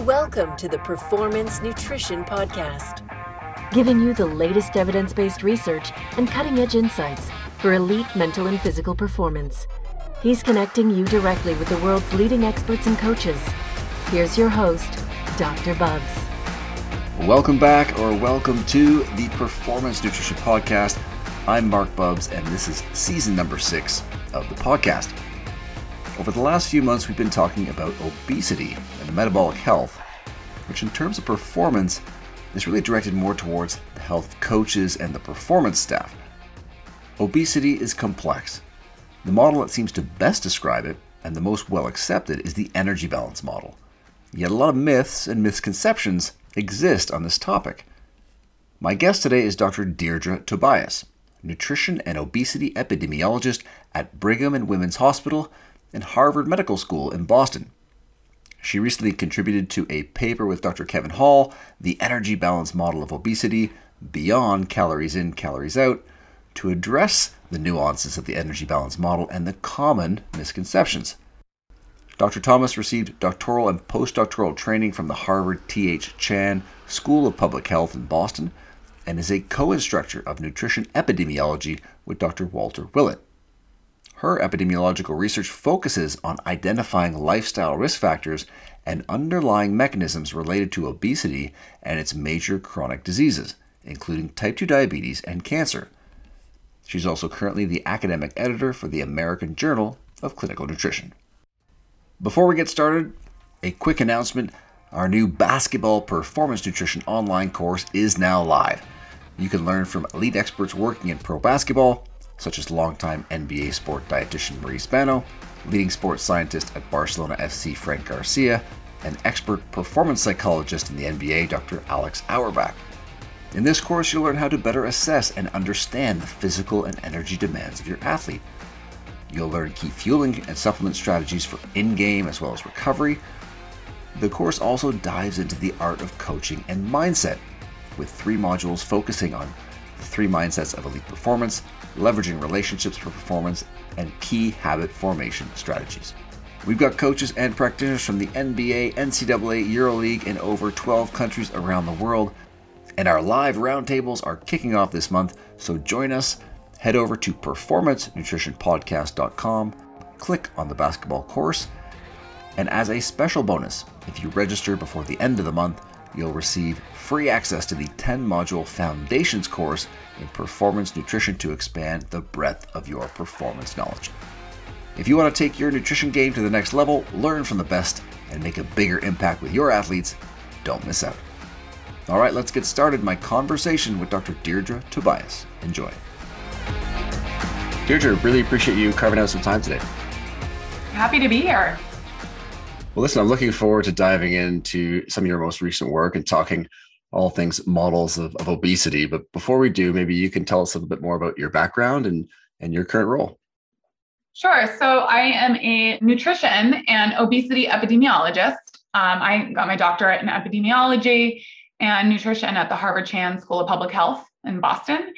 Welcome to the Performance Nutrition Podcast, giving you the latest evidence based research and cutting edge insights for elite mental and physical performance. He's connecting you directly with the world's leading experts and coaches. Here's your host, Dr. Bubbs. Welcome back, or welcome to the Performance Nutrition Podcast. I'm Marc Bubbs, and this is season number six of the podcast. Over the last few months, we've been talking about obesity and metabolic health, which, in terms of performance, is really directed more towards the health coaches and the performance staff. Obesity is complex. The model that seems to best describe it, and the most well accepted, is the energy balance model. Yet a lot of myths and misconceptions exist on this topic. My guest today is Dr. Deirdre Tobias, nutrition and obesity epidemiologist at Brigham and Women's Hospital and Harvard Medical School in Boston. She recently contributed to a paper with Dr. Kevin Hall, The Energy Balance Model of Obesity Beyond Calories In, Calories Out, to address the nuances of the energy balance model and the common misconceptions. Dr. Tobias received doctoral and postdoctoral training from the Harvard T.H. Chan School of Public Health in Boston and is a co instructor of nutrition epidemiology with Dr. Walter Willett. Her epidemiological research focuses on identifying lifestyle risk factors and underlying mechanisms related to obesity and its major chronic diseases, including type 2 diabetes and cancer. She's also currently the academic editor for the American Journal of Clinical Nutrition. Before we get started, a quick announcement our new basketball performance nutrition online course is now live. You can learn from elite experts working in pro basketball such as longtime NBA sport dietitian Marie Spano, leading sports scientist at Barcelona FC Frank Garcia, and expert performance psychologist in the NBA Dr. Alex Auerbach. In this course, you'll learn how to better assess and understand the physical and energy demands of your athlete. You'll learn key fueling and supplement strategies for in game as well as recovery. The course also dives into the art of coaching and mindset, with three modules focusing on the three mindsets of elite performance, leveraging relationships for performance, and key habit formation strategies. We've got coaches and practitioners from the NBA, NCAA, EuroLeague, and over 12 countries around the world. And our live roundtables are kicking off this month, so join us. Head over to performancenutritionpodcast.com, click on the basketball course, and as a special bonus, if you register before the end of the month, you'll receive free access to the 10 module Foundations course in performance nutrition to expand the breadth of your performance knowledge. If you want to take your nutrition game to the next level, learn from the best, and make a bigger impact with your athletes, don't miss out. All right, let's get started. My conversation with Dr. Deirdre Tobias. Enjoy. Deirdre, really appreciate you carving out some time today. Happy to be here. Well, listen, I'm looking forward to diving into some of your most recent work and talking all things models of, of obesity. But before we do, maybe you can tell us a little bit more about your background and, and your current role. Sure. So I am a nutrition and obesity epidemiologist. Um, I got my doctorate in epidemiology and nutrition at the Harvard Chan School of Public Health in Boston.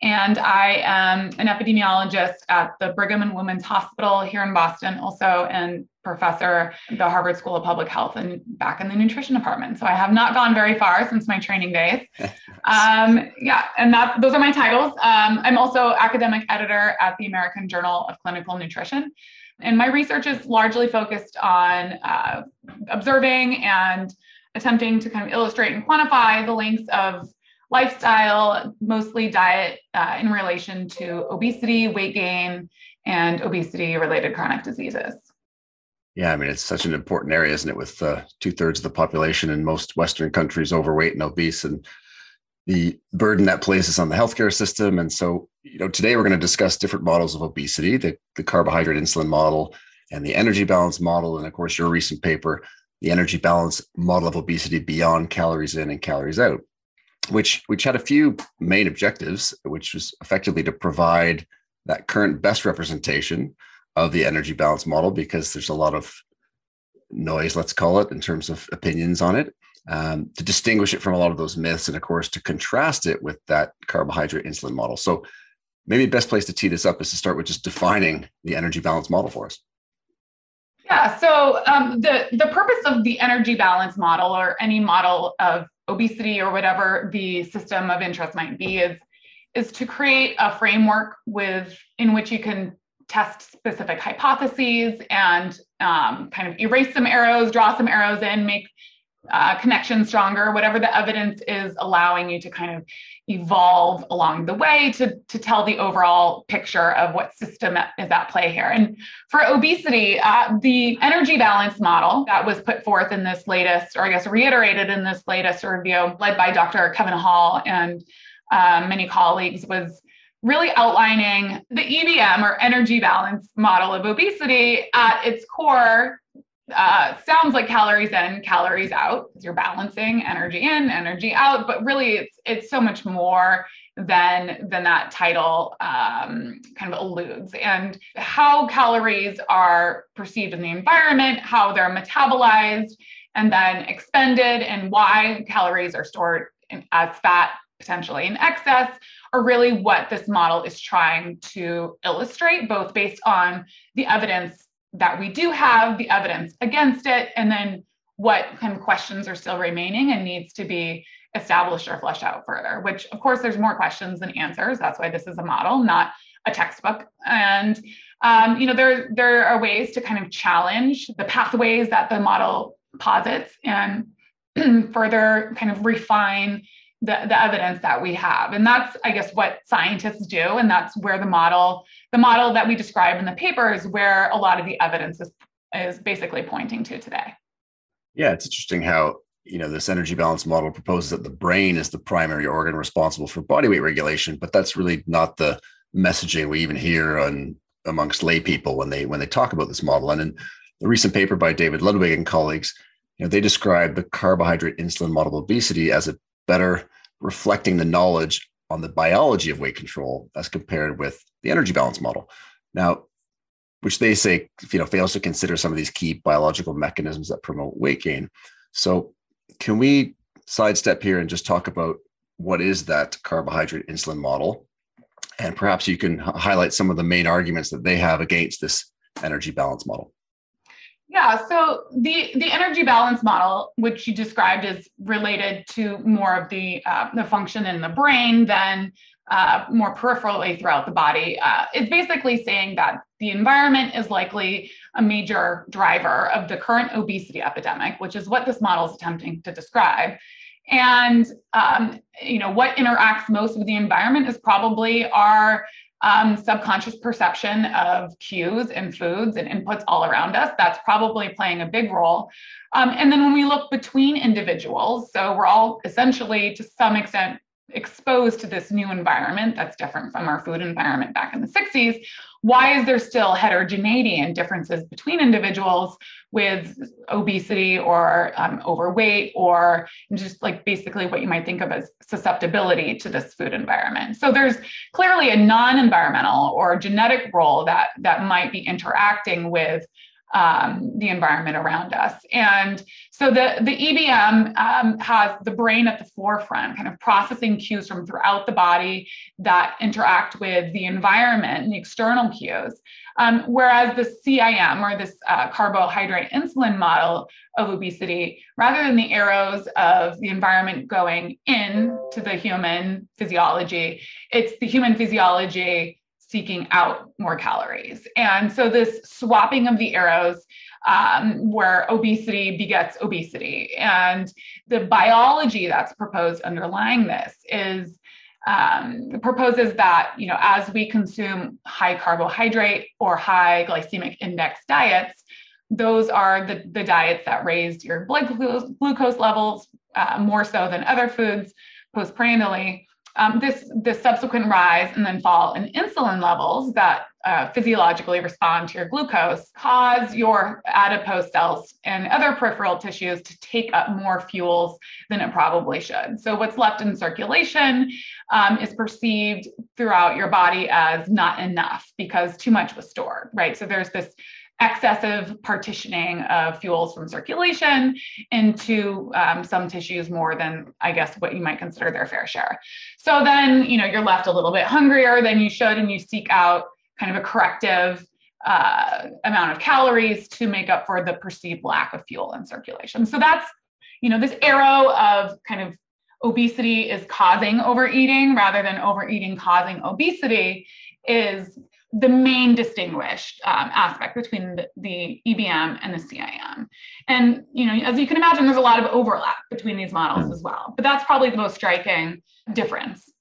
And I am an epidemiologist at the Brigham and Women's Hospital here in Boston, also, and professor at the Harvard School of Public Health and back in the nutrition department. So I have not gone very far since my training days. um, yeah, and that those are my titles. Um, I'm also academic editor at the American Journal of Clinical Nutrition. And my research is largely focused on uh, observing and attempting to kind of illustrate and quantify the links of lifestyle, mostly diet uh, in relation to obesity, weight gain, and obesity related chronic diseases. Yeah, I mean, it's such an important area, isn't it? With uh, two thirds of the population in most Western countries overweight and obese, and the burden that places on the healthcare system. And so, you know, today we're going to discuss different models of obesity the, the carbohydrate insulin model and the energy balance model. And of course, your recent paper, the energy balance model of obesity beyond calories in and calories out which which had a few main objectives, which was effectively to provide that current best representation of the energy balance model because there's a lot of noise, let's call it, in terms of opinions on it. Um, to distinguish it from a lot of those myths, and of course to contrast it with that carbohydrate insulin model. So maybe the best place to tee this up is to start with just defining the energy balance model for us. Yeah, so um, the, the purpose of the energy balance model or any model of obesity or whatever the system of interest might be is, is to create a framework with in which you can test specific hypotheses and um, kind of erase some arrows, draw some arrows in, make uh, connection stronger, whatever the evidence is allowing you to kind of evolve along the way to, to tell the overall picture of what system is at play here. And for obesity, uh, the energy balance model that was put forth in this latest, or I guess reiterated in this latest review, led by Dr. Kevin Hall and uh, many colleagues, was really outlining the EBM or energy balance model of obesity at its core uh, sounds like calories in, calories out, you're balancing energy in, energy out, but really it's it's so much more than than that title um, kind of alludes. And how calories are perceived in the environment, how they're metabolized and then expended, and why calories are stored as fat potentially in excess are really what this model is trying to illustrate, both based on the evidence that we do have the evidence against it, and then what kind of questions are still remaining and needs to be established or fleshed out further, which of course there's more questions than answers. That's why this is a model, not a textbook. And um, you know, there, there are ways to kind of challenge the pathways that the model posits and further kind of refine the, the evidence that we have. And that's, I guess, what scientists do. And that's where the model, the model that we describe in the paper is where a lot of the evidence is, is basically pointing to today. Yeah, it's interesting how, you know, this energy balance model proposes that the brain is the primary organ responsible for body weight regulation, but that's really not the messaging we even hear on amongst lay people when they when they talk about this model. And in a recent paper by David Ludwig and colleagues, you know, they describe the carbohydrate insulin model of obesity as a better reflecting the knowledge on the biology of weight control as compared with the energy balance model. Now, which they say you know fails to consider some of these key biological mechanisms that promote weight gain. So, can we sidestep here and just talk about what is that carbohydrate insulin model? And perhaps you can highlight some of the main arguments that they have against this energy balance model. Yeah, so the the energy balance model, which you described, is related to more of the uh, the function in the brain than uh, more peripherally throughout the body. Uh, it's basically saying that the environment is likely a major driver of the current obesity epidemic, which is what this model is attempting to describe. And um, you know what interacts most with the environment is probably our um, subconscious perception of cues and foods and inputs all around us. That's probably playing a big role. Um, and then when we look between individuals, so we're all essentially to some extent exposed to this new environment that's different from our food environment back in the 60s, why is there still heterogeneity and differences between individuals with obesity or um, overweight or just like basically what you might think of as susceptibility to this food environment? So there's clearly a non-environmental or genetic role that that might be interacting with um, the environment around us. And so the, the EBM um, has the brain at the forefront, kind of processing cues from throughout the body that interact with the environment and the external cues. Um, whereas the CIM or this uh, carbohydrate insulin model of obesity, rather than the arrows of the environment going into the human physiology, it's the human physiology seeking out more calories. And so this swapping of the arrows um, where obesity begets obesity. And the biology that's proposed underlying this is um, proposes that you know as we consume high carbohydrate or high glycemic index diets, those are the, the diets that raised your blood glucose levels uh, more so than other foods postprandially um, this, this subsequent rise and then fall in insulin levels that uh, physiologically respond to your glucose cause your adipose cells and other peripheral tissues to take up more fuels than it probably should. So, what's left in circulation um, is perceived throughout your body as not enough because too much was stored, right? So, there's this excessive partitioning of fuels from circulation into um, some tissues more than I guess what you might consider their fair share. So then, you know, you're left a little bit hungrier than you should, and you seek out kind of a corrective uh, amount of calories to make up for the perceived lack of fuel in circulation. So that's, you know, this arrow of kind of obesity is causing overeating rather than overeating causing obesity is the main distinguished um, aspect between the, the, EBM and the CIM. And you know, as you can imagine, there's a lot of overlap between these models mm. as well. But that's probably the most striking difference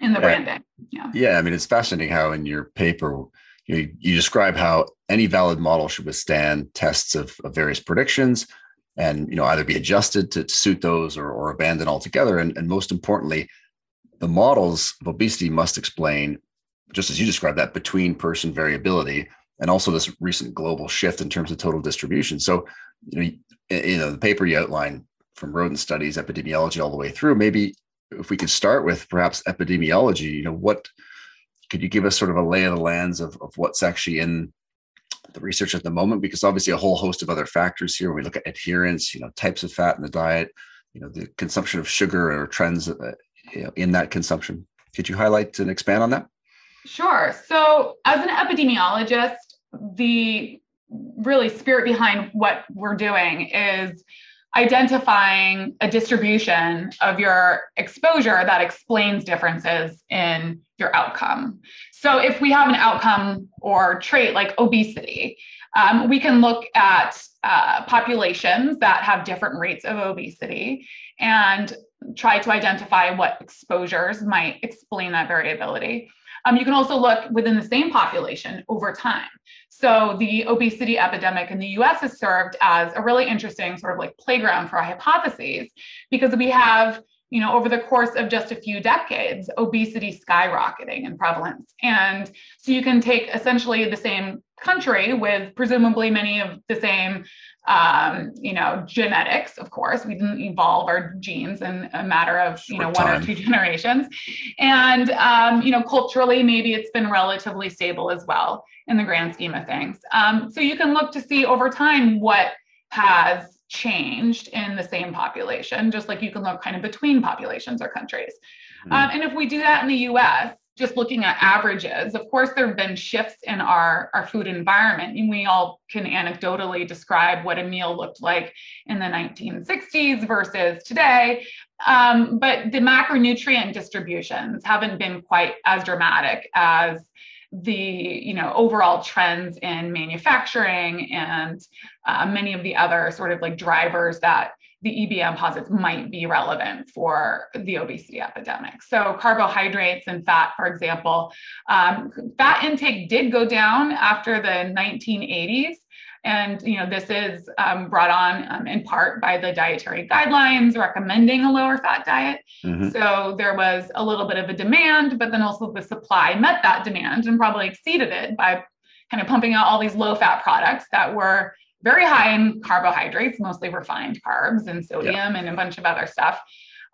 in the yeah. branding. Yeah. Yeah. I mean, it's fascinating how in your paper you, you describe how any valid model should withstand tests of, of various predictions and you know either be adjusted to, to suit those or, or abandoned altogether. And, and most importantly, the models of obesity must explain just as you described that between person variability and also this recent global shift in terms of total distribution. So, you know, you know, the paper you outline from rodent studies, epidemiology, all the way through. Maybe if we could start with perhaps epidemiology, you know, what could you give us sort of a lay of the lands of, of what's actually in the research at the moment? Because obviously a whole host of other factors here. When we look at adherence, you know, types of fat in the diet, you know, the consumption of sugar or trends uh, in that consumption. Could you highlight and expand on that? Sure. So, as an epidemiologist, the really spirit behind what we're doing is identifying a distribution of your exposure that explains differences in your outcome. So, if we have an outcome or trait like obesity, um, we can look at uh, populations that have different rates of obesity and try to identify what exposures might explain that variability. Um, you can also look within the same population over time. So the obesity epidemic in the US has served as a really interesting sort of like playground for our hypotheses because we have you know, over the course of just a few decades, obesity skyrocketing in prevalence. And so you can take essentially the same country with presumably many of the same um, you know, genetics, of course. We didn't evolve our genes in a matter of, you know, one or two generations. And, um, you know, culturally, maybe it's been relatively stable as well in the grand scheme of things. Um, so you can look to see over time what has changed in the same population, just like you can look kind of between populations or countries. Mm-hmm. Um, and if we do that in the US, just looking at averages, of course, there have been shifts in our, our food environment. And we all can anecdotally describe what a meal looked like in the 1960s versus today. Um, but the macronutrient distributions haven't been quite as dramatic as the you know overall trends in manufacturing and uh, many of the other sort of like drivers that the EBM posits might be relevant for the obesity epidemic. So carbohydrates and fat, for example, um, fat intake did go down after the 1980s. And you know this is um, brought on um, in part by the dietary guidelines recommending a lower fat diet. Mm-hmm. So there was a little bit of a demand, but then also the supply met that demand and probably exceeded it by kind of pumping out all these low fat products that were very high in carbohydrates, mostly refined carbs and sodium yeah. and a bunch of other stuff.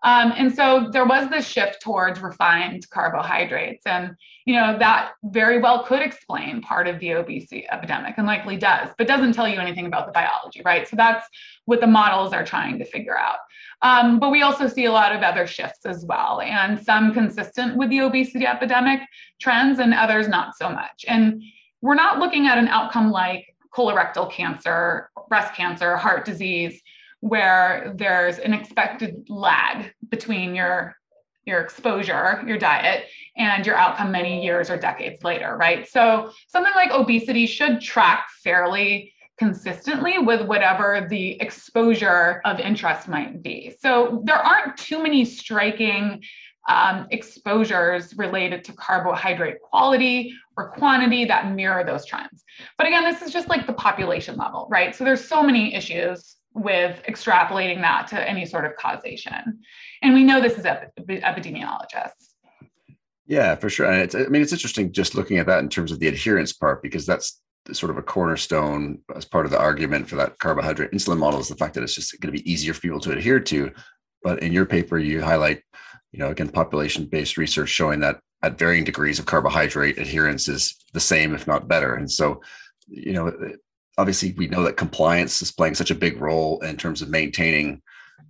Um, and so there was this shift towards refined carbohydrates. And, you know, that very well could explain part of the obesity epidemic and likely does, but doesn't tell you anything about the biology, right? So that's what the models are trying to figure out. Um, but we also see a lot of other shifts as well, and some consistent with the obesity epidemic trends and others not so much. And we're not looking at an outcome like colorectal cancer, breast cancer, heart disease, where there's an expected lag between your your exposure, your diet, and your outcome many years or decades later, right? So something like obesity should track fairly consistently with whatever the exposure of interest might be. So there aren't too many striking um, exposures related to carbohydrate quality or quantity that mirror those trends. But again, this is just like the population level, right? So there's so many issues with extrapolating that to any sort of causation. And we know this is ep- epidemiologists. Yeah, for sure. And it's, I mean, it's interesting just looking at that in terms of the adherence part, because that's sort of a cornerstone as part of the argument for that carbohydrate insulin model is the fact that it's just going to be easier for people to adhere to. But in your paper, you highlight you know, again, population-based research showing that at varying degrees of carbohydrate adherence is the same, if not better. And so, you know, obviously we know that compliance is playing such a big role in terms of maintaining,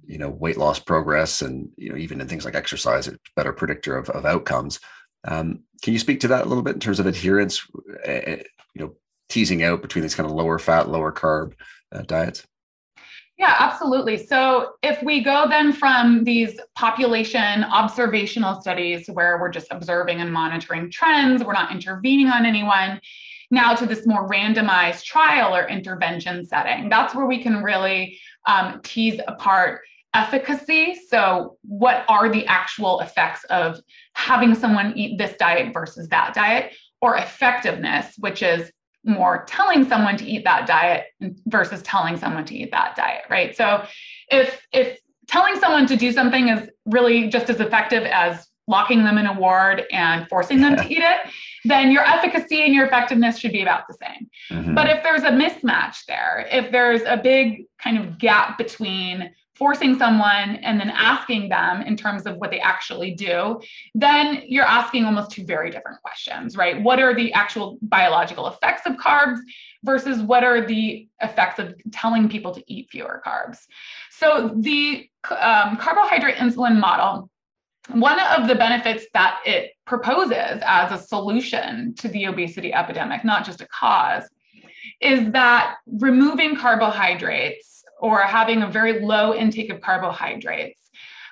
you know, weight loss progress and, you know, even in things like exercise, it's better predictor of, of outcomes. Um, can you speak to that a little bit in terms of adherence, uh, you know, teasing out between these kind of lower fat, lower carb uh, diets? Yeah, absolutely. So if we go then from these population observational studies where we're just observing and monitoring trends, we're not intervening on anyone, now to this more randomized trial or intervention setting, that's where we can really um, tease apart efficacy. So, what are the actual effects of having someone eat this diet versus that diet, or effectiveness, which is more telling someone to eat that diet versus telling someone to eat that diet, right? So if if telling someone to do something is really just as effective as locking them in a ward and forcing them to eat it, then your efficacy and your effectiveness should be about the same. Mm-hmm. But if there's a mismatch there, if there's a big kind of gap between forcing someone and then asking them in terms of what they actually do, then you're asking almost two very different questions, right? What are the actual biological effects of carbs versus what are the effects of telling people to eat fewer carbs? So the um, carbohydrate insulin model one of the benefits that it proposes as a solution to the obesity epidemic, not just a cause, is that removing carbohydrates or having a very low intake of carbohydrates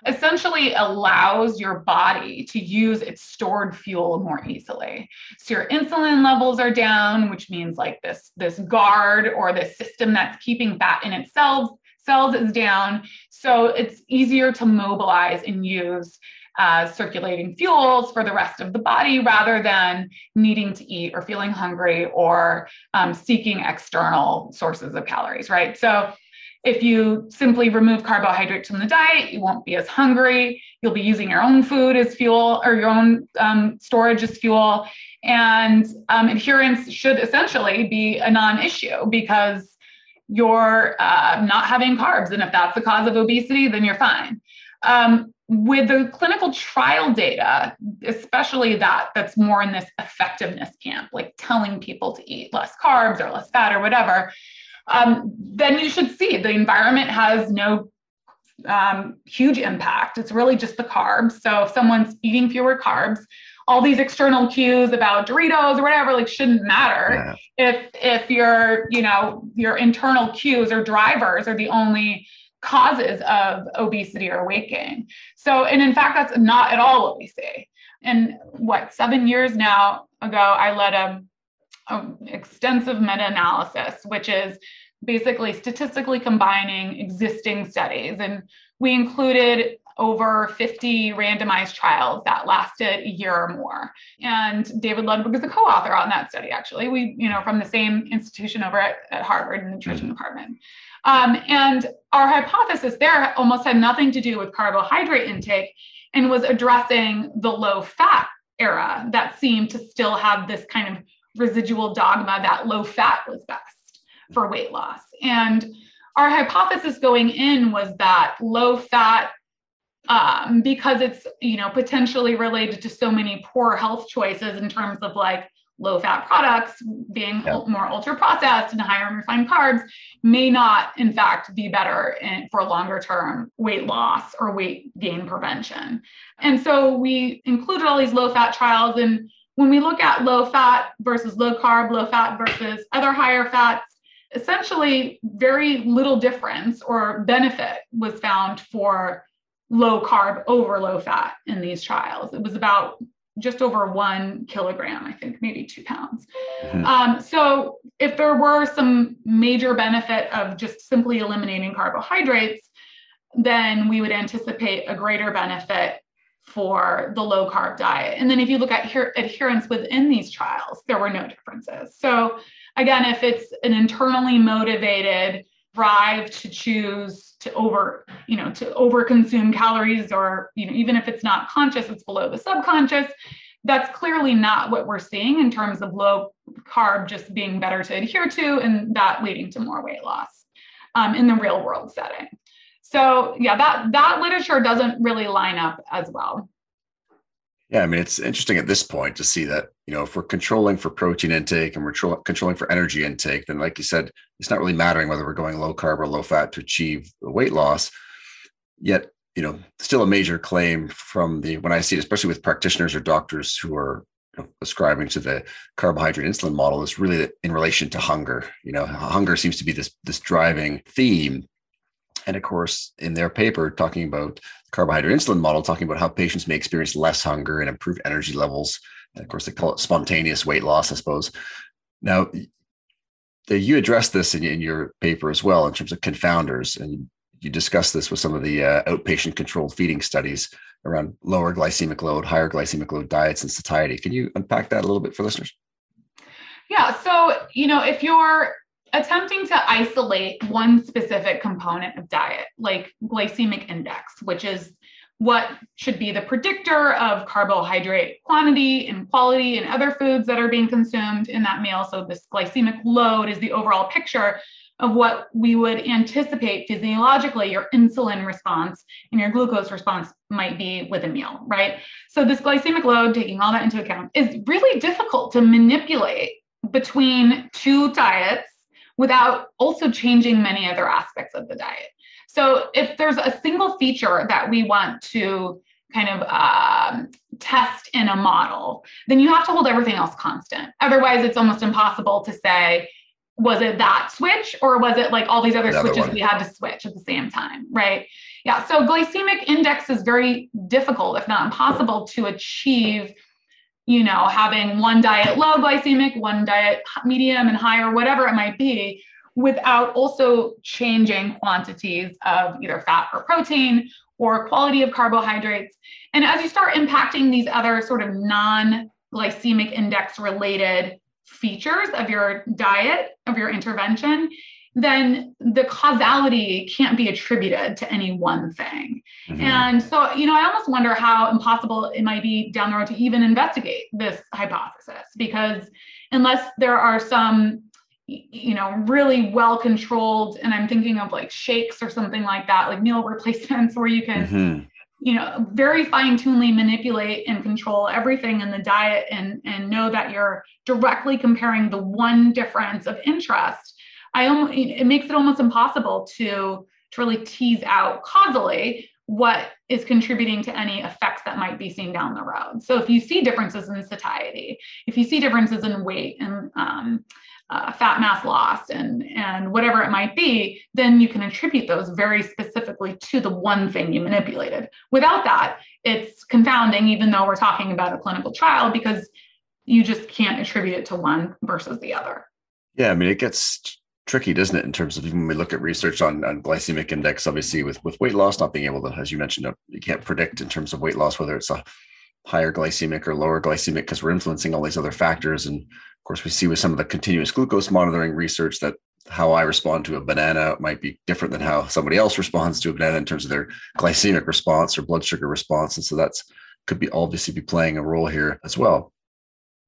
essentially allows your body to use its stored fuel more easily. So your insulin levels are down, which means like this, this guard or this system that's keeping fat in its cells, is down. So it's easier to mobilize and use as circulating fuels for the rest of the body rather than needing to eat or feeling hungry or um, seeking external sources of calories, right? So if you simply remove carbohydrates from the diet, you won't be as hungry. You'll be using your own food as fuel or your own um, storage as fuel. And um, adherence should essentially be a non issue because you're uh, not having carbs. And if that's the cause of obesity, then you're fine. Um, with the clinical trial data, especially that that's more in this effectiveness camp, like telling people to eat less carbs or less fat or whatever, um, then you should see the environment has no um, huge impact. It's really just the carbs. So if someone's eating fewer carbs, all these external cues about Doritos or whatever like shouldn't matter yeah. if if your you know your internal cues or drivers are the only causes of obesity or weight gain. So and in fact that's not at all what we see. And what seven years now ago I led a um, extensive meta-analysis, which is basically statistically combining existing studies. And we included over 50 randomized trials that lasted a year or more. And David Ludwig is a co-author on that study, actually. We, you know, from the same institution over at, at Harvard in the nutrition mm-hmm. department. Um, and our hypothesis there almost had nothing to do with carbohydrate intake and was addressing the low fat era that seemed to still have this kind of residual dogma that low fat was best for weight loss. And our hypothesis going in was that low fat, um, because it's you know potentially related to so many poor health choices in terms of like low fat products being yeah. more ultra processed and higher in refined carbs may not in fact be better in, for longer term weight loss or weight gain prevention and so we included all these low fat trials and when we look at low fat versus low carb, low fat versus other higher fats, essentially very little difference or benefit was found for low carb over low fat in these trials. It was about just over one kilogram, I think maybe two pounds. Mm-hmm. Um, so if there were some major benefit of just simply eliminating carbohydrates, then we would anticipate a greater benefit for the low carb diet. And then if you look at adherence within these trials, there were no differences. So again, if it's an internally motivated drive to choose to over, you know, to over consume calories or, you know, even if it's not conscious, it's below the subconscious, that's clearly not what we're seeing in terms of low carb just being better to adhere to and that leading to more weight loss um, in the real world setting. So yeah, that that literature doesn't really line up as well. Yeah, I mean it's interesting at this point to see that you know if we're controlling for protein intake and we're tro- controlling for energy intake, then like you said, it's not really mattering whether we're going low carb or low fat to achieve weight loss. Yet, you know, still a major claim from the when I see it, especially with practitioners or doctors who are ascribing to the carbohydrate insulin model is really in relation to hunger. You know, hunger seems to be this this driving theme. And of course, in their paper talking about carbohydrate insulin model, talking about how patients may experience less hunger and improved energy levels. And of course, they call it spontaneous weight loss, I suppose. Now, you address this in, in your paper as well in terms of confounders, and you discuss this with some of the uh, outpatient controlled feeding studies around lower glycemic load, higher glycemic load diets and satiety. Can you unpack that a little bit for listeners? Yeah. So, you know, if you're attempting to isolate one specific component of diet, like glycemic index, which is what should be the predictor of carbohydrate quantity and quality and other foods that are being consumed in that meal. So, this glycemic load is the overall picture of what we would anticipate physiologically your insulin response and your glucose response might be with a meal, right? So, this glycemic load, taking all that into account, is really difficult to manipulate between two diets without also changing many other aspects of the diet. So, if there's a single feature that we want to kind of um, test in a model, then you have to hold everything else constant. Otherwise, it's almost impossible to say, was it that switch or was it like all these other Another switches one. we had to switch at the same time right yeah so glycemic index is very difficult if not impossible to achieve you know having one diet low glycemic one diet medium and high or whatever it might be without also changing quantities of either fat or protein or quality of carbohydrates. And as you start impacting these other sort of non glycemic index related features of your diet, of your intervention, then the causality can't be attributed to any one thing. Mm-hmm. And so, you know, I almost wonder how impossible it might be down the road to even investigate this hypothesis because unless there are some you know really well controlled and i'm thinking of like shakes or something like that like meal replacements where you can mm-hmm you know very fine-tunedly manipulate and control everything in the diet and and know that you're directly comparing the one difference of interest i almost it makes it almost impossible to to really tease out causally what is contributing to any effects that might be seen down the road. So if you see differences in satiety if you see differences in weight and um, uh, fat mass loss and and whatever it might be then you can attribute those very specifically to the one thing you manipulated. Without that it's confounding even though we're talking about a clinical trial because you just can't attribute it to one versus the other. Yeah i mean it gets tricky doesn't it in terms of even when we look at research on, on glycemic index obviously with with weight loss not being able to as you mentioned uh, you can't predict in terms of weight loss whether it's a higher glycemic or lower glycemic because we're influencing all these other factors and of course, we see with some of the continuous glucose monitoring research that how I respond to a banana might be different than how somebody else responds to a banana in terms of their glycemic response or blood sugar response. And so that's could be obviously be playing a role here as well.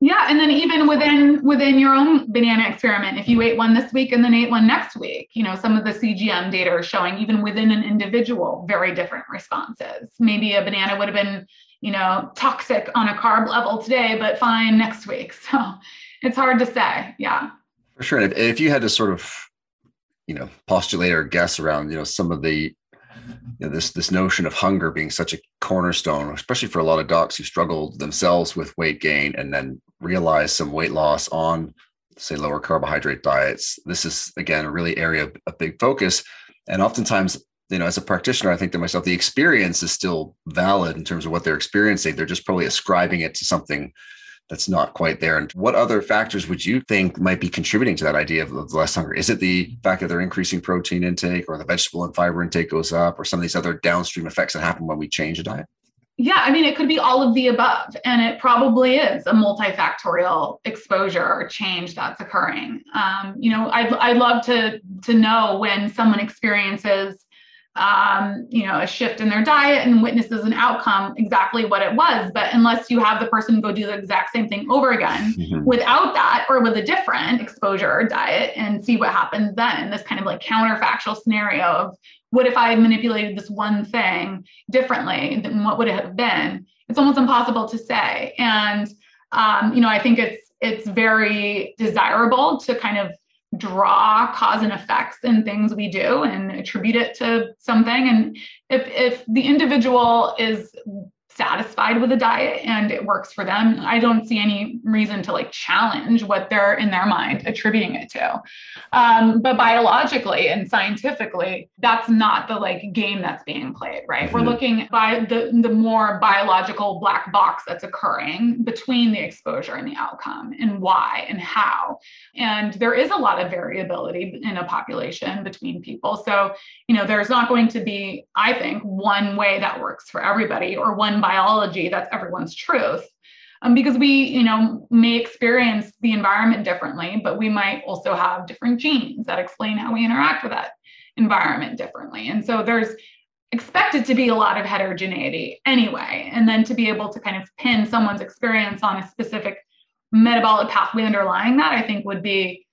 Yeah, and then even within within your own banana experiment, if you ate one this week and then ate one next week, you know, some of the CGM data are showing even within an individual very different responses. Maybe a banana would have been, you know, toxic on a carb level today, but fine next week. So it's hard to say. Yeah. For sure. And if, if you had to sort of, you know, postulate or guess around, you know, some of the, you know, this this notion of hunger being such a cornerstone, especially for a lot of docs who struggled themselves with weight gain and then realize some weight loss on, say, lower carbohydrate diets. This is again a really area of a big focus, and oftentimes, you know, as a practitioner, I think to myself, the experience is still valid in terms of what they're experiencing. They're just probably ascribing it to something that's not quite there. And what other factors would you think might be contributing to that idea of less hunger? Is it the fact that they're increasing protein intake or the vegetable and fiber intake goes up or some of these other downstream effects that happen when we change a diet? Yeah, I mean, it could be all of the above, and it probably is a multifactorial exposure or change that's occurring. Um, you know, I'd, I'd love to to know when someone experiences um, you know, a shift in their diet and witnesses an outcome exactly what it was. But unless you have the person go do the exact same thing over again mm-hmm. without that or with a different exposure or diet and see what happens then, this kind of like counterfactual scenario of what if I manipulated this one thing differently, then what would it have been? It's almost impossible to say. And um, you know, I think it's it's very desirable to kind of draw cause and effects in things we do and attribute it to something. And if if the individual is satisfied with a diet and it works for them i don't see any reason to like challenge what they're in their mind attributing it to. Um, but biologically and scientifically that's not the like game that's being played right? Mm-hmm. we're looking by the the more biological black box that's occurring between the exposure and the outcome and why and how. And there is a lot of variability in a population between people. So you know there's not going to be i think one way that works for everybody or one biology that's everyone's truth. Um, because we you know may experience the environment differently but we might also have different genes that explain how we interact with that environment differently. And so there's expected to be a lot of heterogeneity anyway. And then to be able to kind of pin someone's experience on a specific metabolic pathway underlying that i think would be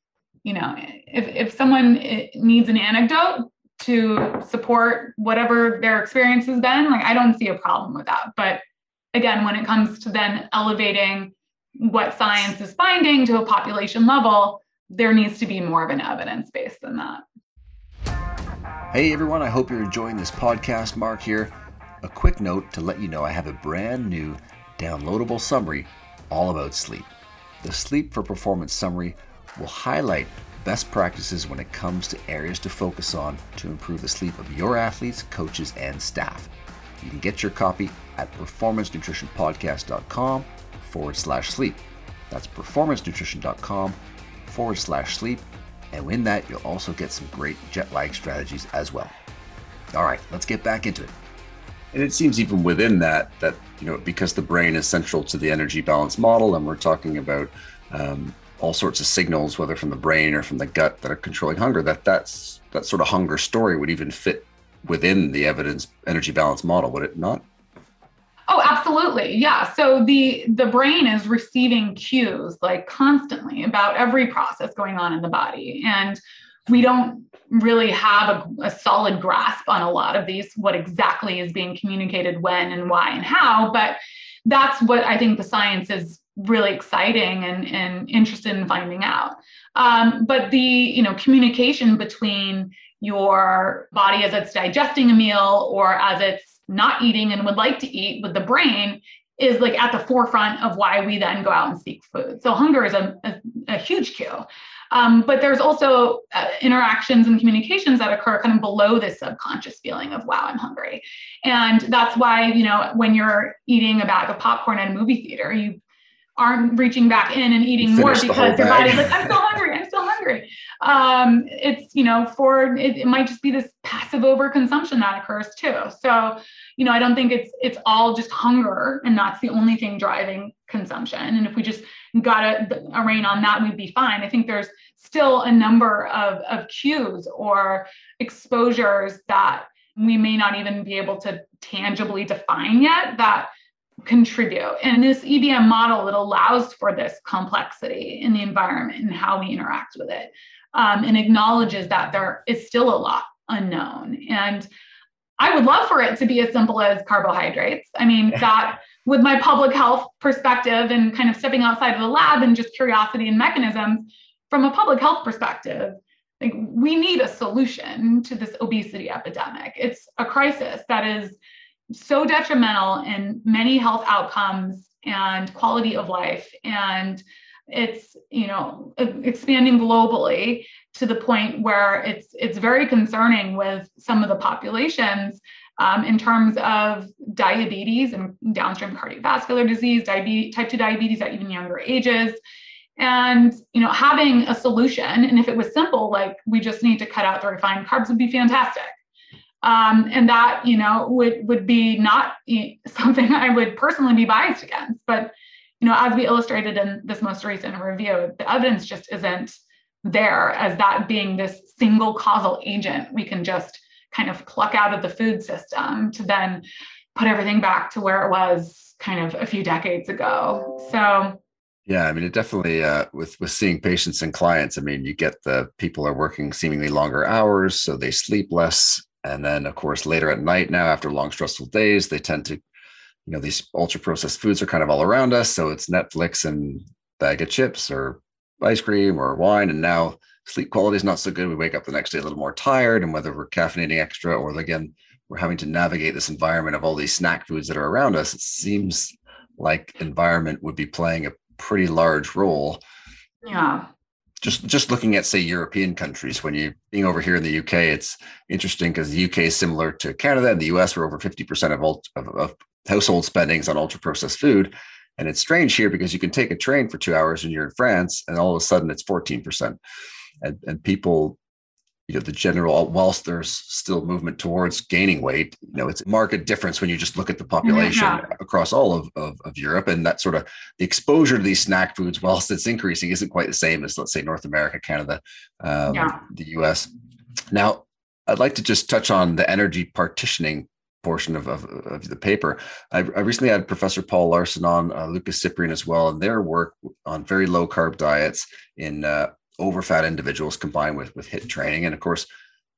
you know if, if someone eh, needs an anecdote to support whatever their experience has been like i don't see a problem with that. But again when it comes to then elevating what science is finding to a population level there needs to be more of an evidence base than that. Hey everyone. I hope you're enjoying this podcast Marc here. A quick note to let you know i have a brand new downloadable summary all about sleep. The sleep for performance summary will highlight best practices when it comes to areas to focus on to improve the sleep of your athletes, coaches, and staff. You can get your copy at performancenutritionpodcast.com forward slash sleep. That's performancenutrition.com forward slash sleep. And in that, you'll also get some great jet lag strategies as well. All right, let's get back into it. And it seems even within that, that, you know, because the brain is central to the energy balance model, and we're talking about um, all sorts of signals, whether from the brain or from the gut, that are controlling hunger. That that's that sort of hunger story would even fit within the evidence energy balance model, would it not? Oh, absolutely. Yeah. So the the brain is receiving cues like constantly about every process going on in the body, and we don't really have a, a, solid grasp on a lot of these what exactly is being communicated when and why and how but that's what i think the science is really exciting and, and interested in finding out. Um, but the you know communication between your body as it's digesting a meal or as it's not eating and would like to eat with the brain is like at the forefront of why we then go out and seek food. So hunger is a, a, a huge cue. Um, but there's also uh, interactions and communications that occur kind of below this subconscious feeling of wow i'm hungry and that's why you know when you're eating a bag of popcorn at a movie theater you aren't reaching back in and eating more because their body's like, I'm still hungry, I'm still hungry. Um, it's, you know, for it, it might just be this passive overconsumption that occurs too. So, you know, I don't think it's it's all just hunger and that's the only thing driving consumption. And if we just got a, a rein on that, we'd be fine. I think there's still a number of, of cues or exposures that we may not even be able to tangibly define yet that contribute. And this EBM model, it allows for this complexity in the environment and how we interact with it, um, and acknowledges that there is still a lot unknown. And I would love for it to be as simple as carbohydrates. I mean, that with my public health perspective and kind of stepping outside of the lab and just curiosity and mechanisms, from a public health perspective, like we need a solution to this obesity epidemic. It's a crisis that is so detrimental in many health outcomes and quality of life. And it's you know expanding globally to the point where it's it's very concerning with some of the populations um, in terms of diabetes and downstream cardiovascular disease diabetes type 2 diabetes at even younger ages. And you know having a solution and if it was simple like we just need to cut out the refined carbs would be fantastic um, and that you know would would be not something I would personally be biased against. But you know, as we illustrated in this most recent review, the evidence just isn't there as that being this single causal agent we can just kind of pluck out of the food system to then put everything back to where it was kind of a few decades ago. So yeah, I mean, it definitely uh, with with seeing patients and clients. I mean, you get the people are working seemingly longer hours, so they sleep less, and then, of course, later at night now, after long, stressful days, they tend to, you know, these ultra processed foods are kind of all around us. So it's Netflix and bag of chips or ice cream or wine. And now sleep quality is not so good. We wake up the next day a little more tired, and whether we're caffeinating extra or again, we're having to navigate this environment of all these snack foods that are around us, it seems like environment would be playing a pretty large role. Yeah. Just just looking at say European countries, when you being over here in the UK, it's interesting because the UK is similar to Canada and the US, where over 50% of, of, of household spendings on ultra processed food. And it's strange here because you can take a train for two hours and you're in France, and all of a sudden it's 14%. And, and people you know the general whilst there's still movement towards gaining weight you know it's a market difference when you just look at the population yeah. across all of, of, of, europe and that sort of the exposure to these snack foods whilst it's increasing isn't quite the same as let's say north america canada um, yeah. the us now i'd like to just touch on the energy partitioning portion of, of, of the paper I, I, recently had professor paul laursen on uh, lucas cyprian as well and their work on very low carb diets in uh, overfat individuals combined with with HIIT training. And of course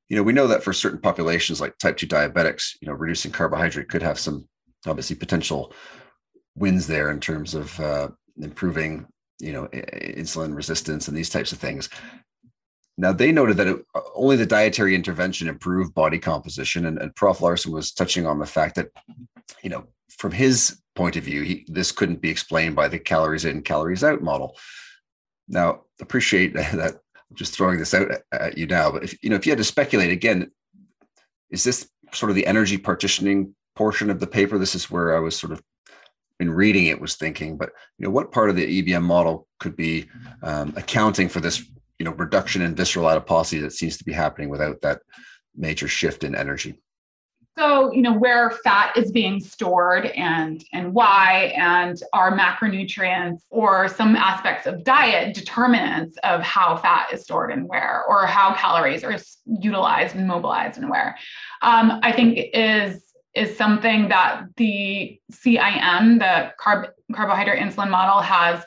you know we know that for certain populations like type 2 diabetics you know reducing carbohydrate could have some obviously potential wins there in terms of uh, improving you know insulin resistance and these types of things. Now they noted that it, only the dietary intervention improved body composition and, and prof. Laursen was touching on the fact that you know from his point of view he, this couldn't be explained by the calories in calories out model now, appreciate that I'm just throwing this out at you now, but if you know, if you had to speculate again, is this sort of the energy partitioning portion of the paper? This is where I was sort of in reading it was thinking, but you know, what part of the EBM model could be um, accounting for this, you know, reduction in visceral adiposity that seems to be happening without that major shift in energy? So, you know, where fat is being stored and and why, and are macronutrients or some aspects of diet determinants of how fat is stored and where, or how calories are utilized and mobilized and where. Um, I think is is something that the CIM, the carb, carbohydrate insulin model, has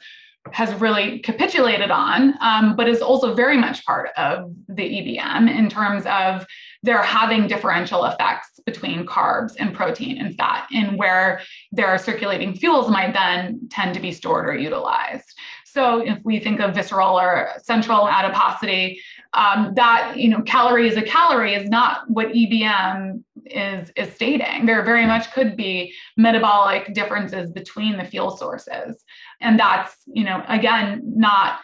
has really capitulated on, um, but is also very much part of the EBM in terms of they're having differential effects between carbs and protein and fat, and where their circulating fuels might then tend to be stored or utilized. So if we think of visceral or central adiposity, um, that you know calorie is a calorie is not what EBM is is stating. There very much could be metabolic differences between the fuel sources, and that's you know again not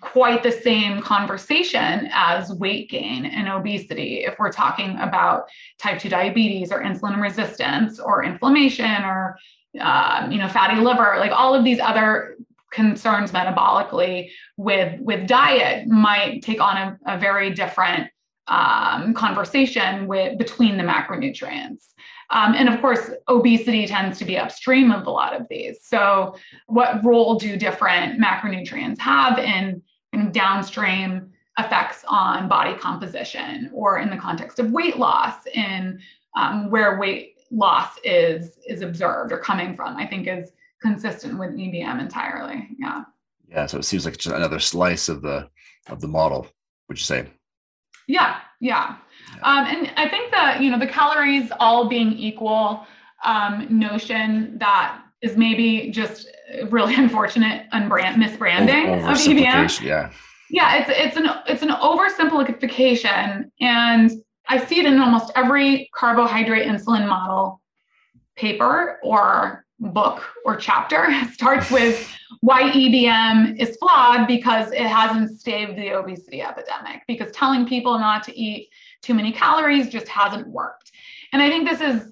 quite the same conversation as weight gain and obesity. If we're talking about type 2 diabetes or insulin resistance or inflammation or uh, you know fatty liver like all of these other concerns metabolically with with diet might take on a, a very different um, conversation with between the macronutrients um, and of course obesity tends to be upstream of a lot of these so what role do different macronutrients have in, in downstream effects on body composition or in the context of weight loss in um, where weight loss is is observed or coming from i think is consistent with EBM entirely. Yeah. Yeah. So it seems like just another slice of the of the model. Would you say? Yeah. Yeah. Um, and I think that you know the calories all being equal um, notion that is maybe just really unfortunate unbrand misbranding of EBM. Yeah. Yeah, it's it's an it's an oversimplification, and I see it in almost every carbohydrate insulin model paper or book or chapter starts with why EBM is flawed because it hasn't staved the obesity epidemic, because telling people not to eat too many calories just hasn't worked. And I think this is,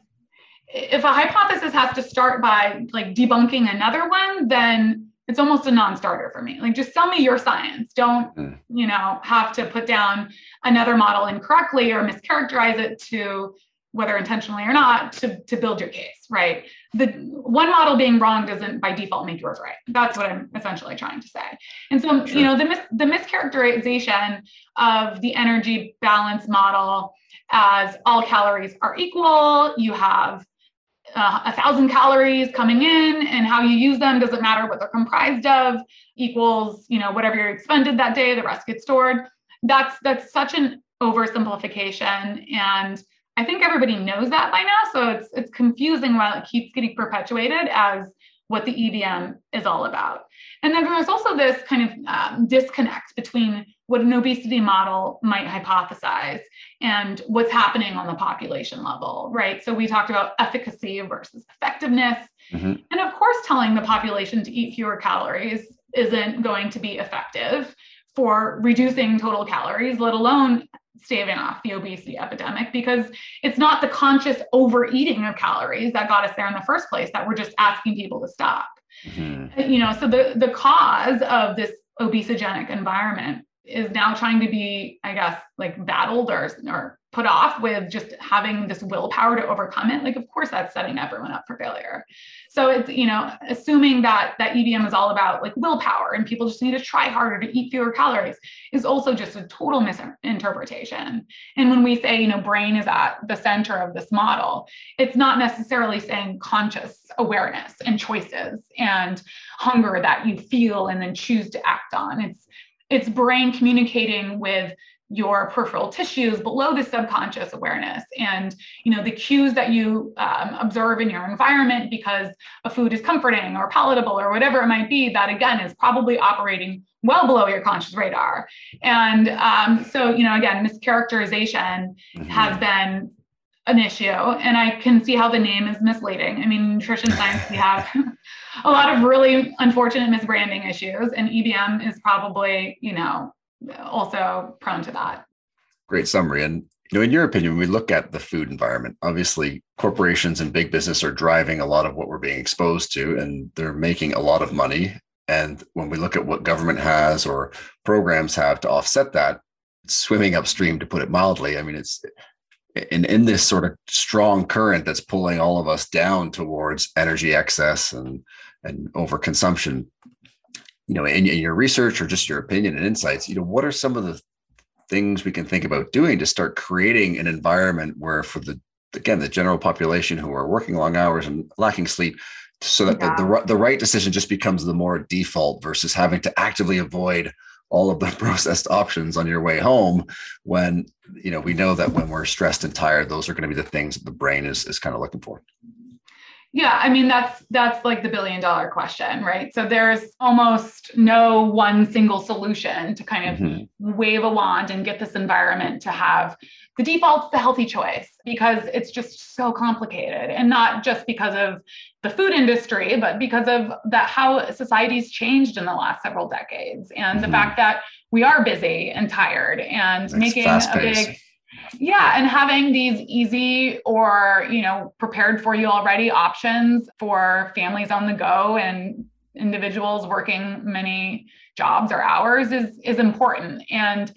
if a hypothesis has to start by like debunking another one, then it's almost a non-starter for me. Like just tell me your science. Don't, mm. you know, have to put down another model incorrectly or mischaracterize it to whether intentionally or not, to, to build your case, right? The one model being wrong doesn't by default make yours right. That's what I'm essentially trying to say. And so, sure. you know, the, mis- the mischaracterization of the energy balance model as all calories are equal, you have uh, a thousand calories coming in and how you use them doesn't matter what they're comprised of equals you know whatever you expended that day the rest gets stored that's that's such an oversimplification and I think everybody knows that by now, so it's it's confusing while it keeps getting perpetuated as what the EBM is all about. And then there's also this kind of um, disconnect between what an obesity model might hypothesize and what's happening on the population level, right? So we talked about efficacy versus effectiveness. Mm-hmm. And of course, telling the population to eat fewer calories isn't going to be effective for reducing total calories, let alone staving off the obesity epidemic because it's not the conscious overeating of calories that got us there in the first place that we're just asking people to stop. Mm-hmm. You know, so the the cause of this obesogenic environment is now trying to be, I guess, like battled or, or put off with just having this willpower to overcome it. Like, of course, that's setting everyone up for failure. So it's, you know, assuming that that EBM is all about like willpower and people just need to try harder to eat fewer calories is also just a total misinterpretation. And when we say, you know, brain is at the center of this model, it's not necessarily saying conscious awareness and choices and hunger that you feel and then choose to act on. It's it's brain communicating with your peripheral tissues below the subconscious awareness and you know the cues that you um, observe in your environment because a food is comforting or palatable or whatever it might be that again is probably operating well below your conscious radar and um, so you know again mischaracterization mm-hmm. has been an issue and i can see how the name is misleading i mean nutrition science we have a lot of really unfortunate misbranding issues, and EBM is probably, you know, also prone to that. Great summary. And you know, in your opinion, when we look at the food environment, obviously corporations and big business are driving a lot of what we're being exposed to, and they're making a lot of money. And when we look at what government has or programs have to offset that, swimming upstream, to put it mildly. I mean, it's in in this sort of strong current that's pulling all of us down towards energy excess and and overconsumption you know in, in your research or just your opinion and insights you know what are some of the things we can think about doing to start creating an environment where for the again the general population who are working long hours and lacking sleep so that yeah. the, the, the right decision just becomes the more default versus having to actively avoid all of the processed options on your way home when you know we know that when we're stressed and tired those are going to be the things that the brain is is kind of looking for yeah i mean that's that's like the billion dollar question right so there's almost no one single solution to kind of mm-hmm. wave a wand and get this environment to have the default's the healthy choice because it's just so complicated and not just because of the food industry but because of that how society's changed in the last several decades and mm-hmm. the fact that we are busy and tired and it's making a big yeah and having these easy or you know prepared for you already options for families on the go and individuals working many jobs or hours is is important. And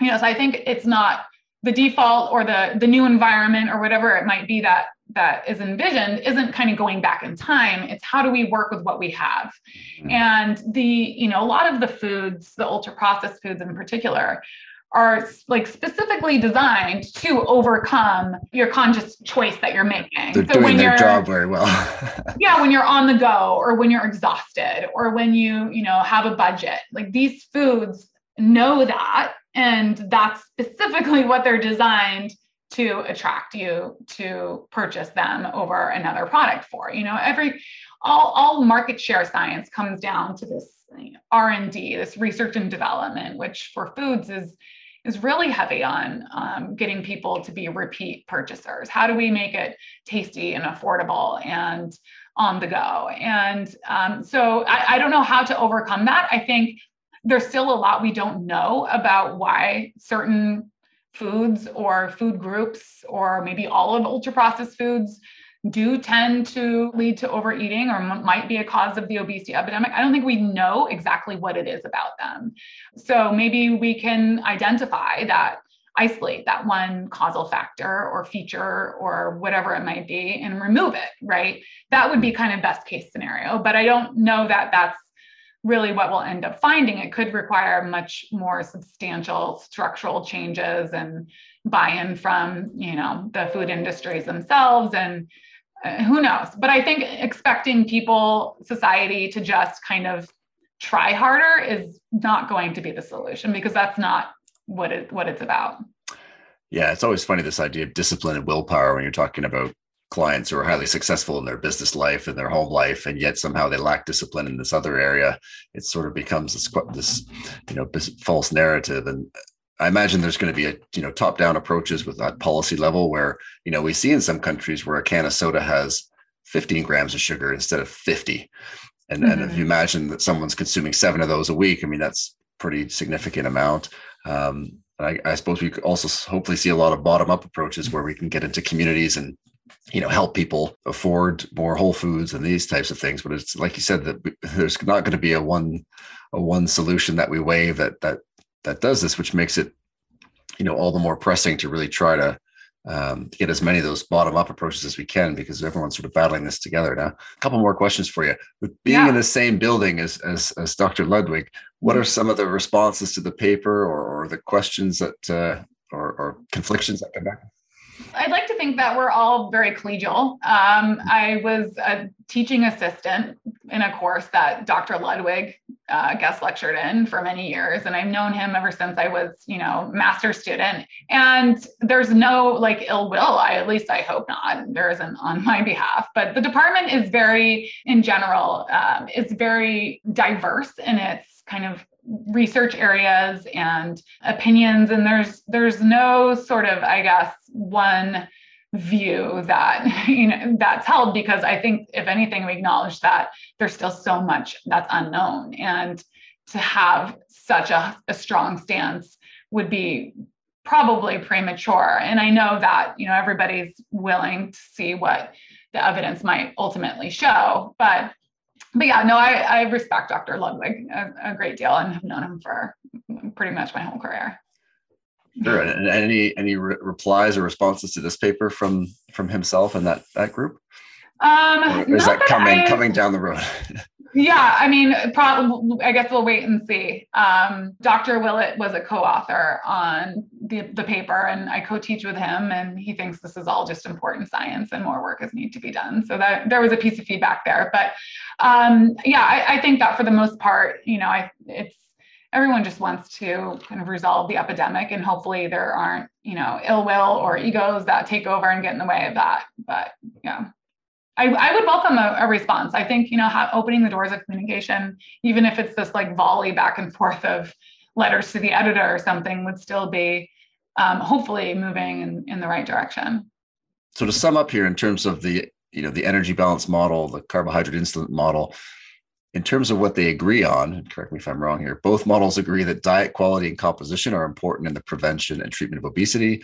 you know so i think it's not the default or the the new environment or whatever it might be that that is envisioned isn't kind of going back in time. It's how do we work with what we have? Mm-hmm. and the you know a lot of the foods the ultra processed foods in particular are like specifically designed to overcome your conscious choice that you're making. They're so doing when their job very well. yeah, when you're on the go or when you're exhausted or when you, you know, have a budget. Like these foods know that and that's specifically what they're designed to attract you to purchase them over another product for. You know, every all, all market share science comes down to this R&D, this research and development, which for foods is is really heavy on um, getting people to be repeat purchasers. How do we make it tasty and affordable and on the go? And um, so I, I don't know how to overcome that. I think there's still a lot we don't know about why certain foods or food groups or maybe all of ultra processed foods do tend to lead to overeating or m- might be a cause of the obesity epidemic. I don't think we know exactly what it is about them. So maybe we can identify that, isolate that one causal factor or feature or whatever it might be and remove it, right? That would be mm-hmm. kind of best case scenario. But I don't know that that's really what we'll end up finding. It could require much more substantial structural changes and buy-in from, you know, the food industries themselves and Uh, who knows. But I think expecting people, society to just kind of try harder is not going to be the solution because that's not what it what it's about. Yeah, it's always funny this idea of discipline and willpower when you're talking about clients who are highly successful in their business life and their home life, and yet somehow they lack discipline in this other area. It sort of becomes this, this you know, false narrative. And I imagine there's going to be a you know top down approaches with that policy level where you know we see in some countries where a can of soda has 15 grams of sugar instead of 50 and, mm-hmm. and if you mm-hmm. imagine that someone's consuming seven of those a week i mean that's pretty significant amount um, I, I, suppose we could also hopefully see a lot of bottom up approaches where we can get into communities and you know help people afford more whole foods and these types of things but it's like you said that there's not going to be a one a one solution that we wave that that that does this, which makes it, you know, all the more pressing to really try to um, get as many of those bottom up approaches as we can because everyone's sort of battling this together now. A couple more questions for you. With being yeah. in the same building as, as, as Dr. Ludwig, what are some of the responses to the paper or, or the questions that uh, or, or conflictions that come back? I'd like to think that we're all very collegial. Um, I was a teaching assistant in a course that Dr. Ludwig uh, guest lectured in for many years, and I've known him ever since I was, you know, master student. And there's no like ill will. I at least I hope not. There isn't on my behalf. But the department is very, in general, um, is very diverse in its kind of research areas and opinions and there's there's no sort of i guess one view that you know that's held because i think if anything we acknowledge that there's still so much that's unknown and to have such a, a strong stance would be probably premature. And i know that you know everybody's willing to see what the evidence might ultimately show but but yeah, no, I, I respect Dr. Ludwig a, a, great deal and have known him for pretty much my whole career. Sure. And any any re- replies or responses to this paper from from himself and that that group? Um, or is that, that coming I, coming down the road? Yeah, I mean, probably. I guess we'll wait and see. Um, Dr. Willett was a co-author on the, the paper, and I co-teach with him, and he thinks this is all just important science, and more work is need to be done. So that there was a piece of feedback there, but um, yeah, I, I, think that for the most part, you know, I it's everyone just wants to kind of resolve the epidemic, and hopefully there aren't you know ill will or egos that take over and get in the way of that. But yeah. I, I would welcome a, a, response. I think, you know, opening the doors of communication, even if it's this like volley back and forth of letters to the editor or something, would still be um, hopefully moving in, in the right direction. So to sum up here, in terms of the, you know, the energy balance model, the carbohydrate insulin model, in terms of what they agree on, correct me if I'm wrong here, both models agree that diet quality and composition are important in the prevention and treatment of obesity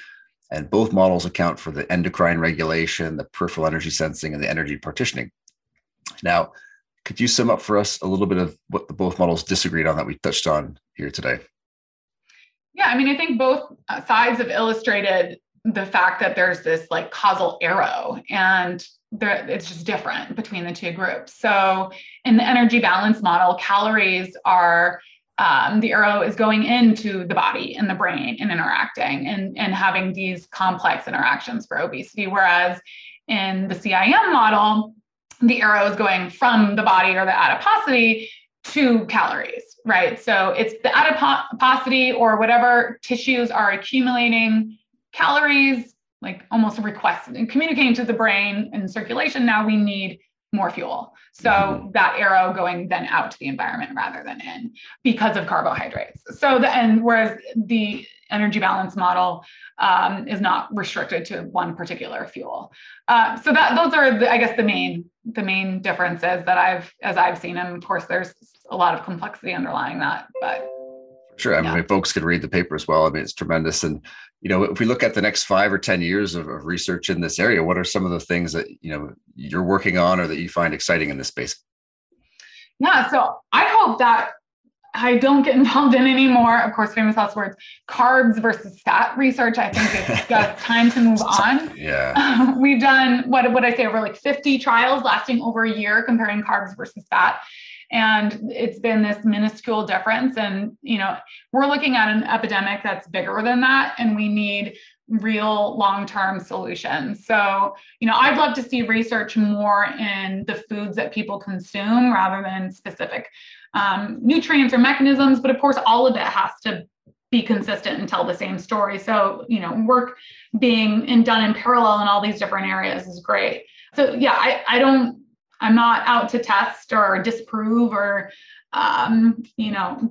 and both models account for the endocrine regulation, the peripheral energy sensing, and the energy partitioning. Now, could you sum up for us a little bit of what the both models disagreed on that we touched on here today? Yeah, I mean, I think both sides have illustrated the fact that there's this like causal arrow and there, it's just different between the two groups. So in the energy balance model, calories are um, the arrow is going into the body and the brain and interacting and, and having these complex interactions for obesity. Whereas in the CIM model, the arrow is going from the body or the adiposity to calories, right? So it's the adiposity or whatever tissues are accumulating calories, like almost requesting, and communicating to the brain and circulation. Now we need more fuel. So mm-hmm. that arrow going then out to the environment rather than in because of carbohydrates. So the and whereas the energy balance model um, is not restricted to one particular fuel. Uh, so that those are the, I guess the main the main differences that I've as I've seen. And of course, there's a lot of complexity underlying that, but. Sure. I mean, yeah. folks could read the paper as well. I mean, it's tremendous. And you know if we look at the next five or ten years of, of, research in this area what are some of the things that you know you're working on or that you find exciting in this space? Yeah so i hope that i don't get involved in any more of course famous last words carbs versus fat research. I think it's just time to move on. Yeah. We've done what would i say over like 50 trials lasting over a year comparing carbs versus fat and it's been this minuscule difference and you know we're looking at an epidemic that's bigger than that and we need real long-term solutions so you know i'd love to see research more in the foods that people consume rather than specific um, nutrients or mechanisms but of course all of it has to be consistent and tell the same story. So, you know, work being and done in parallel in all these different areas is great. So yeah, I, I don't, I'm not out to test or disprove or, um, you know,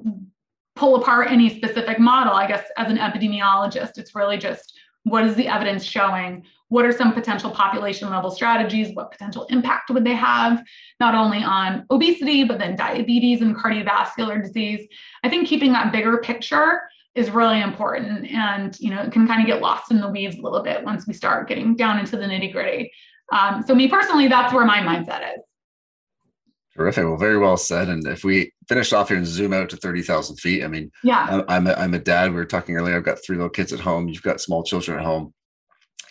pull apart any specific model. I guess as an epidemiologist, it's really just what is the evidence showing? What are some potential population level strategies? What potential impact would they have, not only on obesity, but then diabetes and cardiovascular disease? I think keeping that bigger picture is really important and you know it can kind of get lost in the weeds a little bit once we start getting down into the nitty gritty um, so me personally that's where my mindset is. Terrific. Well very well said. And if we finish off here and zoom out to 30000 feet i mean yeah. I'm, a, I'm a dad. We were talking earlier. I've got three little kids at home. You've got small children at home.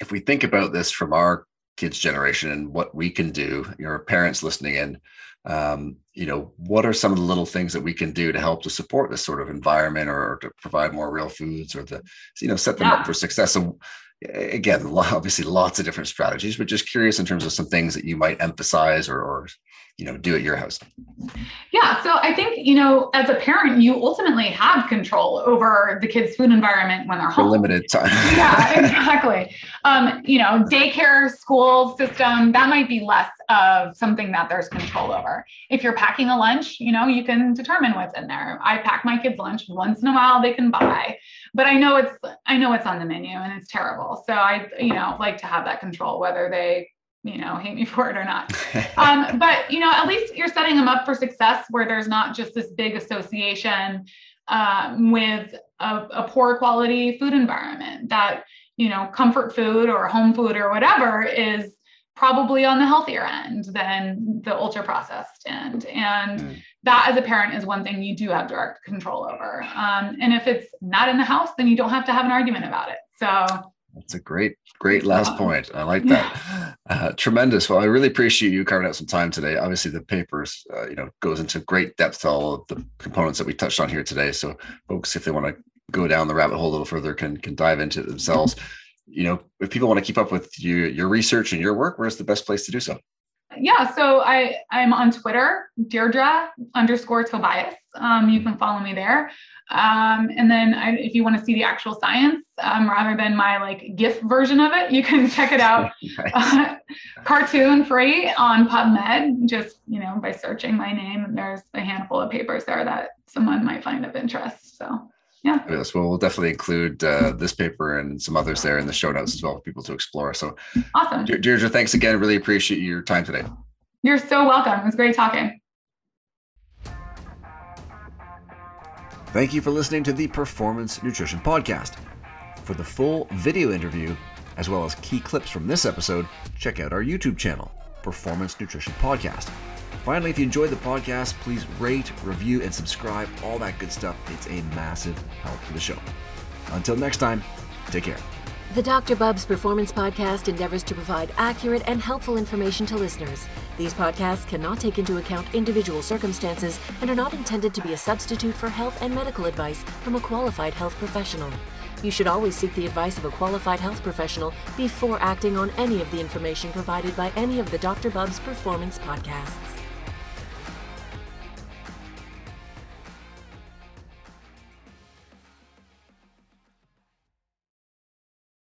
If we think about this from our kids generation and what we can do your parents listening in um, you know, what are some of the little things that we can do to help to support this sort of environment or, to provide more real foods or to, you know, set them yeah. up for success? So again, obviously lots of different strategies, but just curious in terms of some things that you might emphasize or, or you know do at your house. Yeah so i think you know as a parent you ultimately have control over the kids food environment when they're for home. limited time yeah exactly. Um, you know daycare school system that might be less of something that there's control over. If you're packing a lunch you know you can determine what's in there. I pack my kids lunch. Once in a while they can buy but i know it's i know it's on the menu and it's terrible so i you know like to have that control whether they you know, hate me for it or not. um, but you know, at least you're setting them up for success where there's not just this big association um, with a, a, poor quality food environment. That you know, comfort food or home food or whatever is probably on the healthier end than the ultra processed end. And mm. That, as a parent, is one thing you do have direct control over. Um, and if it's not in the house, then you don't have to have an argument about it. So that's a great, great last point. I like that. Uh, tremendous. Well, I really appreciate you carving out some time today. Obviously, the papers, uh, you know, goes into great depth all of the components that we touched on here today. So, folks, if they want to go down the rabbit hole a little further, can can dive into it themselves. You know, if people want to keep up with you, your research and your work, where's the best place to do so? Yeah, so I I'm on Twitter, Deirdre underscore Tobias. Um, you can follow me there. Um, and then I, if you want to see the actual science um, rather than my like GIF version of it, you can check it out nice. uh, cartoon free on PubMed, just, you know, by searching my name. There's a handful of papers there that someone might find of interest. So yeah. Yes, well, we'll definitely include uh, this paper and some others there in the show notes as well for people to explore. So awesome. Deirdre, thanks again. Really appreciate your time today. You're so welcome. It was great talking. Thank you for listening to the Performance Nutrition Podcast. For the full video interview, as well as key clips from this episode, check out our YouTube channel, Performance Nutrition Podcast. Finally, if you enjoyed the podcast, please rate, review, and subscribe. All that good stuff. It's a massive help for the show. Until next time, take care. The Dr. Bubbs Performance Podcast endeavors to provide accurate and helpful information to listeners. These podcasts cannot take into account individual circumstances and are not intended to be a substitute for health and medical advice from a qualified health professional. You should always seek the advice of a qualified health professional before acting on any of the information provided by any of the Dr. Bubbs Performance podcasts.